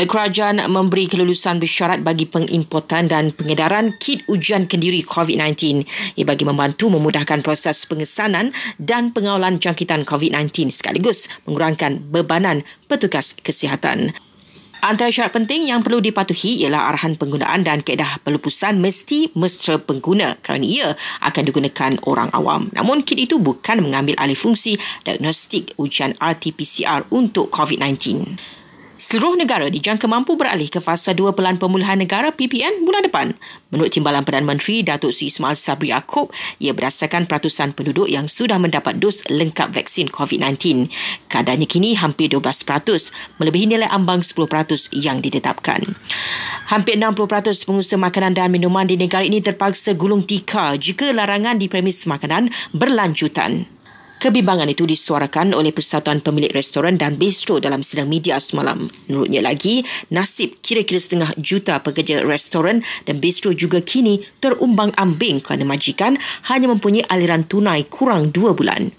Eh, kerajaan memberi kelulusan bersyarat bagi pengimportan dan pengedaran kit ujian kendiri COVID-19 ia bagi membantu memudahkan proses pengesanan dan pengawalan jangkitan COVID-19 sekaligus mengurangkan bebanan petugas kesihatan. Antara syarat penting yang perlu dipatuhi ialah arahan penggunaan dan keedah pelupusan mesti mesra pengguna kerana ia akan digunakan orang awam. Namun kit itu bukan mengambil alih fungsi diagnostik ujian RT-PCR untuk COVID-19. Seluruh negara dijangka mampu beralih ke fasa 2 Pelan Pemulihan Negara PPN bulan depan. Menurut Timbalan Perdana Menteri Datuk Seri Ismail Sabri Yaakob, ia berdasarkan peratusan penduduk yang sudah mendapat dos lengkap vaksin COVID-19. Keadaannya kini hampir 12%, melebihi nilai ambang 10% yang ditetapkan. Hampir 60% pengusaha makanan dan minuman di negara ini terpaksa gulung tikar jika larangan di premis makanan berlanjutan. Kebimbangan itu disuarakan oleh Persatuan Pemilik Restoran dan Bistro dalam sidang media semalam. Menurutnya lagi, nasib kira-kira setengah juta pekerja restoran dan bistro juga kini terumbang-ambing kerana majikan hanya mempunyai aliran tunai kurang dua bulan.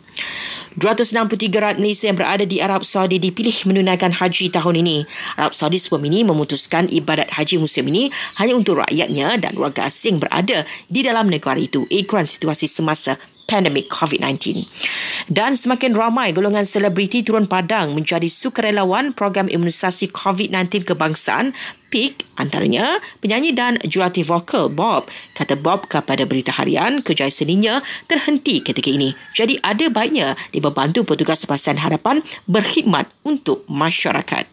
263 rakyat Malaysia yang berada di Arab Saudi dipilih menunaikan haji tahun ini. Arab Saudi sebelum ini memutuskan ibadat haji musim ini hanya untuk rakyatnya dan warga asing berada di dalam negara itu ikran situasi semasa pandemik COVID-19. Dan semakin ramai golongan selebriti turun padang menjadi sukarelawan program imunisasi COVID-19 kebangsaan PIK antaranya penyanyi dan jurulatih vokal Bob. Kata Bob kepada berita harian, kerjaya seninya terhenti ketika ini. Jadi ada baiknya dia membantu petugas Perasaan Harapan berkhidmat untuk masyarakat.